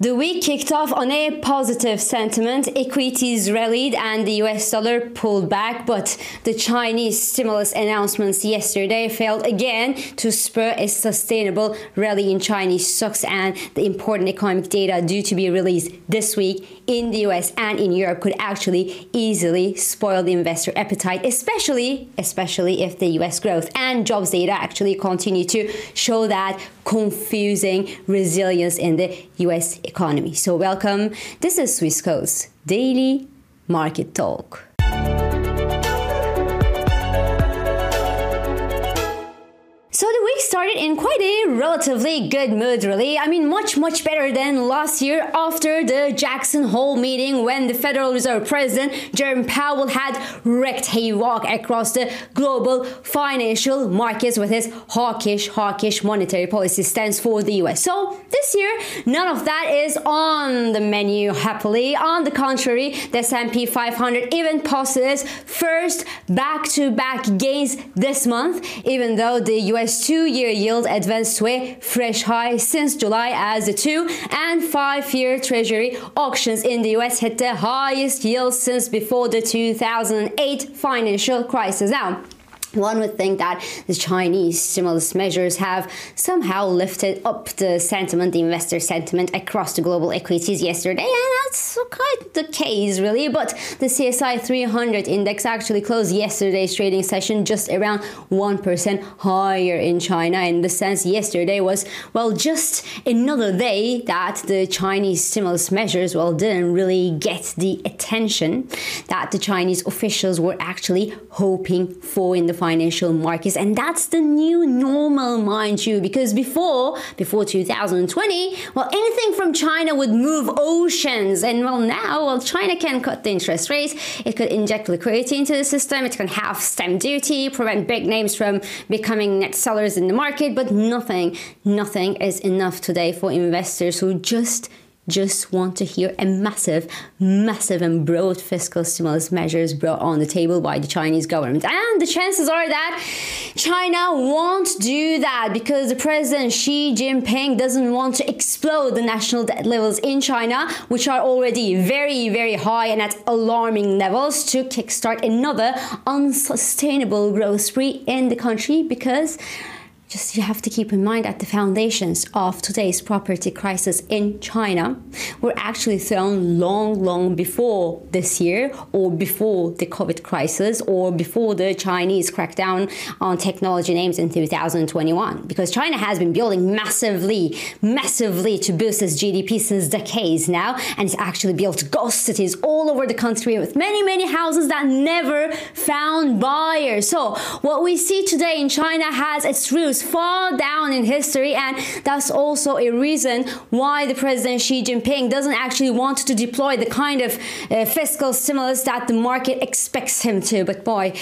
The week kicked off on a positive sentiment. Equities rallied and the US dollar pulled back, but the Chinese stimulus announcements yesterday failed again to spur a sustainable rally in Chinese stocks and the important economic data due to be released this week in the US and in Europe could actually easily spoil the investor appetite, especially especially if the US growth and jobs data actually continue to show that confusing resilience in the US economy. So, welcome. This is Swissquote's Daily Market Talk. So the week started in quite a relatively good mood, really. I mean, much, much better than last year after the Jackson Hole meeting when the Federal Reserve President Jerome Powell had wreaked a walk across the global financial markets with his hawkish, hawkish monetary policy stance for the US. So this year, none of that is on the menu, happily. On the contrary, the S&P 500 even posted its first back-to-back gains this month, even though the US US two year yield advanced to a fresh high since July as the two and five year Treasury auctions in the US hit the highest yield since before the 2008 financial crisis. Now, one would think that the Chinese stimulus measures have somehow lifted up the sentiment, the investor sentiment across the global equities yesterday, and that's quite the case, really. But the CSI 300 index actually closed yesterday's trading session just around 1% higher in China. In the sense, yesterday was, well, just another day that the Chinese stimulus measures, well, didn't really get the attention that the Chinese officials were actually hoping for in the financial markets and that's the new normal mind you because before before 2020 well anything from china would move oceans and well now well china can cut the interest rates it could inject liquidity into the system it can have stamp duty prevent big names from becoming net sellers in the market but nothing nothing is enough today for investors who just just want to hear a massive, massive and broad fiscal stimulus measures brought on the table by the Chinese government. And the chances are that China won't do that because the President Xi Jinping doesn't want to explode the national debt levels in China, which are already very, very high and at alarming levels, to kickstart another unsustainable growth spree in the country because just you have to keep in mind that the foundations of today's property crisis in China were actually thrown long, long before this year, or before the COVID crisis, or before the Chinese crackdown on technology names in 2021. Because China has been building massively, massively to boost its GDP since decades now, and it's actually built ghost cities all over the country with many, many houses that never found buyers. So, what we see today in China has its roots far down in history, and that's also a reason why the President Xi Jinping doesn't actually want to deploy the kind of uh, fiscal stimulus that the market expects him to. But boy,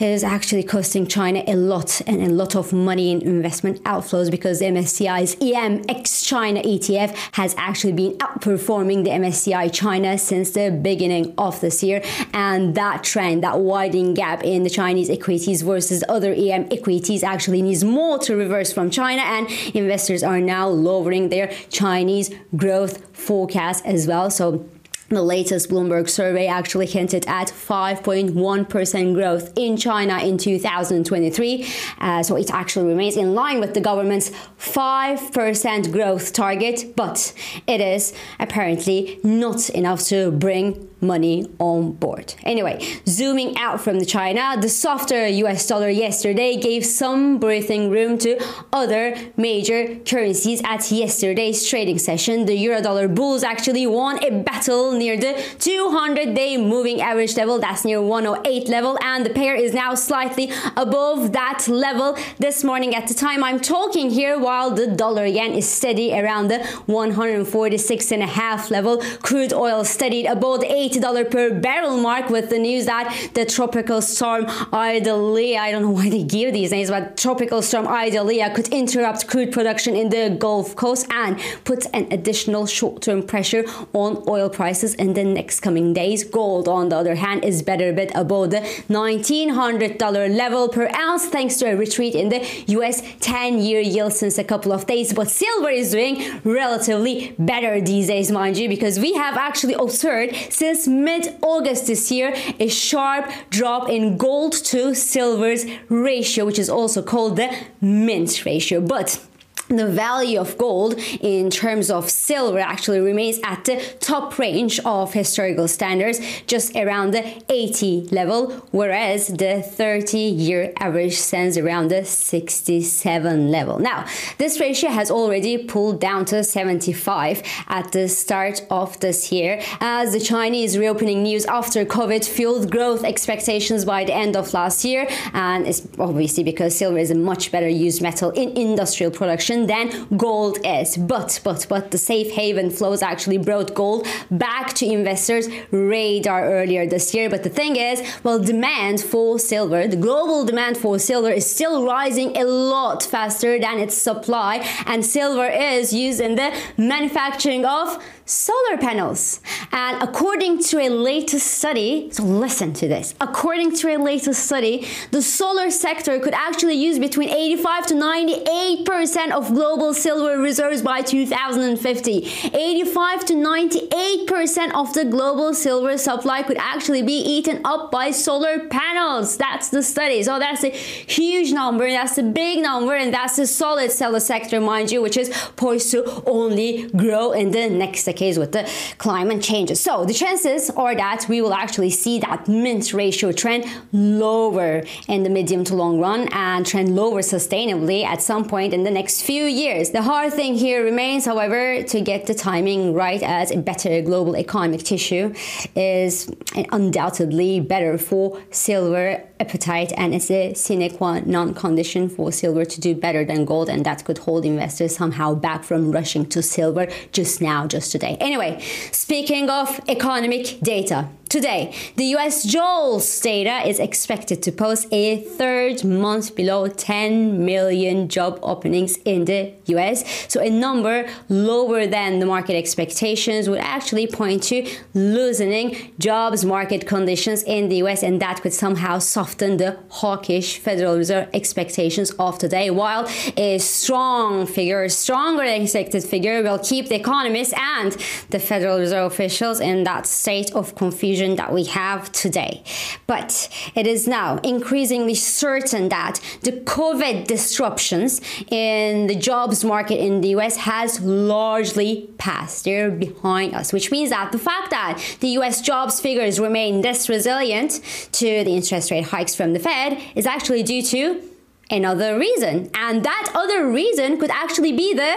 it is actually costing China a lot and a lot of money in investment outflows because MSCI's EM ex China ETF has actually been outperforming the MSCI China since the beginning of this year. And that trend, that widening gap in the Chinese equities versus other EM equities actually needs more to reverse from China, and investors are now lowering their Chinese growth forecast as well. So the latest Bloomberg survey actually hinted at 5.1% growth in China in 2023. Uh, so it actually remains in line with the government's 5% growth target, but it is apparently not enough to bring money on board. Anyway, zooming out from the China, the softer US dollar yesterday gave some breathing room to other major currencies at yesterday's trading session. The euro dollar bulls actually won a battle near the 200 day moving average level, that's near 108 level, and the pair is now slightly above that level this morning. At the time I'm talking here, while the dollar yen is steady around the 146 and a half level. Crude oil steadied above the $80 per barrel mark with the news that the tropical storm Idalia, I don't know why they give these names, but tropical storm Idalia could interrupt crude production in the Gulf Coast and put an additional short term pressure on oil prices prices in the next coming days. Gold, on the other hand, is better bit above the $1,900 level per ounce thanks to a retreat in the US 10 year yield since a couple of days. But silver is doing relatively better these days, mind you, because we have actually observed since mid August this year a sharp drop in gold to silver's ratio, which is also called the mint ratio. But the value of gold in terms of silver actually remains at the top range of historical standards, just around the 80 level, whereas the 30 year average stands around the 67 level. Now, this ratio has already pulled down to 75 at the start of this year as the Chinese reopening news after COVID fueled growth expectations by the end of last year. And it's obviously because silver is a much better used metal in industrial production than gold is. But, but, but the safe haven flows actually brought gold back to investors' radar earlier this year. But the thing is, well, demand for silver, the global demand for silver is still rising a lot faster than its supply. And silver is used in the manufacturing of solar panels. And according to a latest study, so listen to this. According to a latest study, the solar sector could actually use between 85 to 98% of global silver reserves by 2050. 85 to 98% of the global silver supply could actually be eaten up by solar panels. That's the study. So that's a huge number. That's a big number. And that's a solid solar sector, mind you, which is poised to only grow in the next decade case with the climate changes. So the chances are that we will actually see that mint ratio trend lower in the medium to long run and trend lower sustainably at some point in the next few years. The hard thing here remains, however, to get the timing right as a better global economic tissue is undoubtedly better for silver appetite and it's a sine qua non condition for silver to do better than gold and that could hold investors somehow back from rushing to silver just now just today Anyway, speaking of economic data, Today, the US JOLTS data is expected to post a third month below 10 million job openings in the US. So, a number lower than the market expectations would actually point to loosening jobs market conditions in the US, and that could somehow soften the hawkish Federal Reserve expectations of today. While a strong figure, stronger than expected figure, will keep the economists and the Federal Reserve officials in that state of confusion confusion that we have today. But it is now increasingly certain that the COVID disruptions in the jobs market in the US has largely passed. They're behind us, which means that the fact that the US jobs figures remain this resilient to the interest rate hikes from the Fed is actually due to another reason. And that other reason could actually be the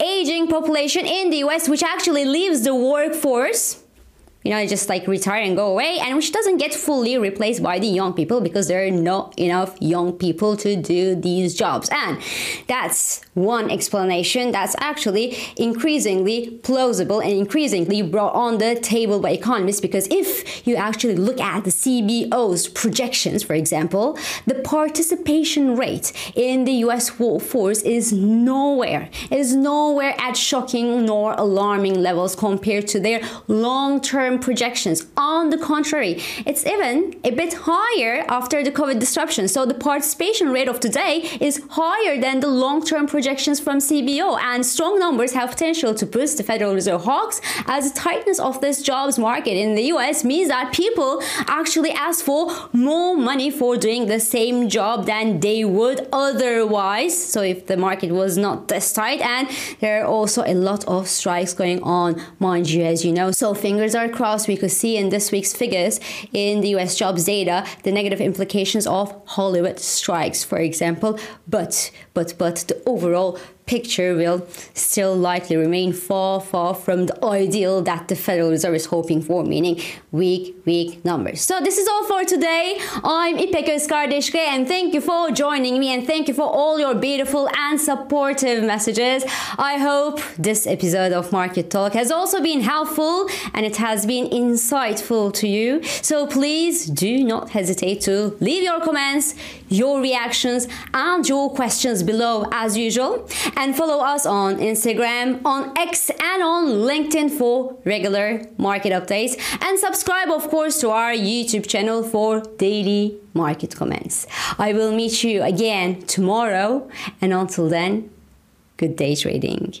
aging population in the US, which actually leaves the workforce you know, just like retire and go away, and which doesn't get fully replaced by the young people because there are not enough young people to do these jobs. And that's one explanation that's actually increasingly plausible and increasingly brought on the table by economists because if you actually look at the CBO's projections, for example, the participation rate in the US workforce is nowhere, is nowhere at shocking nor alarming levels compared to their long term projections. On the contrary, it's even a bit higher after the COVID disruption. So the participation rate of today is higher than the long-term projections from CBO, and strong numbers have potential to boost the Federal Reserve hawks as the tightness of this jobs market in the US means that people actually ask for more money for doing the same job than they would otherwise. So if the market was not this tight, and there are also a lot of strikes going on, mind you, as you know. So fingers are crossed across, we could see in this week's figures in the US jobs data the negative implications of Hollywood strikes, for example. But, but, but the overall picture will still likely remain far, far from the ideal that the Federal Reserve is hoping for, meaning weak, weak numbers. So this is all for today. I'm İpek Özkardeşkaya and thank you for joining me and thank you for all your beautiful and supportive messages. I hope this episode of Market Talk has also been helpful and it has been insightful to you. So please do not hesitate to leave your comments, your reactions, and your questions below as usual. And follow us on Instagram, on X, and on LinkedIn for regular market updates. And subscribe, of course, to our YouTube channel for daily market comments. I will meet you again tomorrow, and until then, good day trading.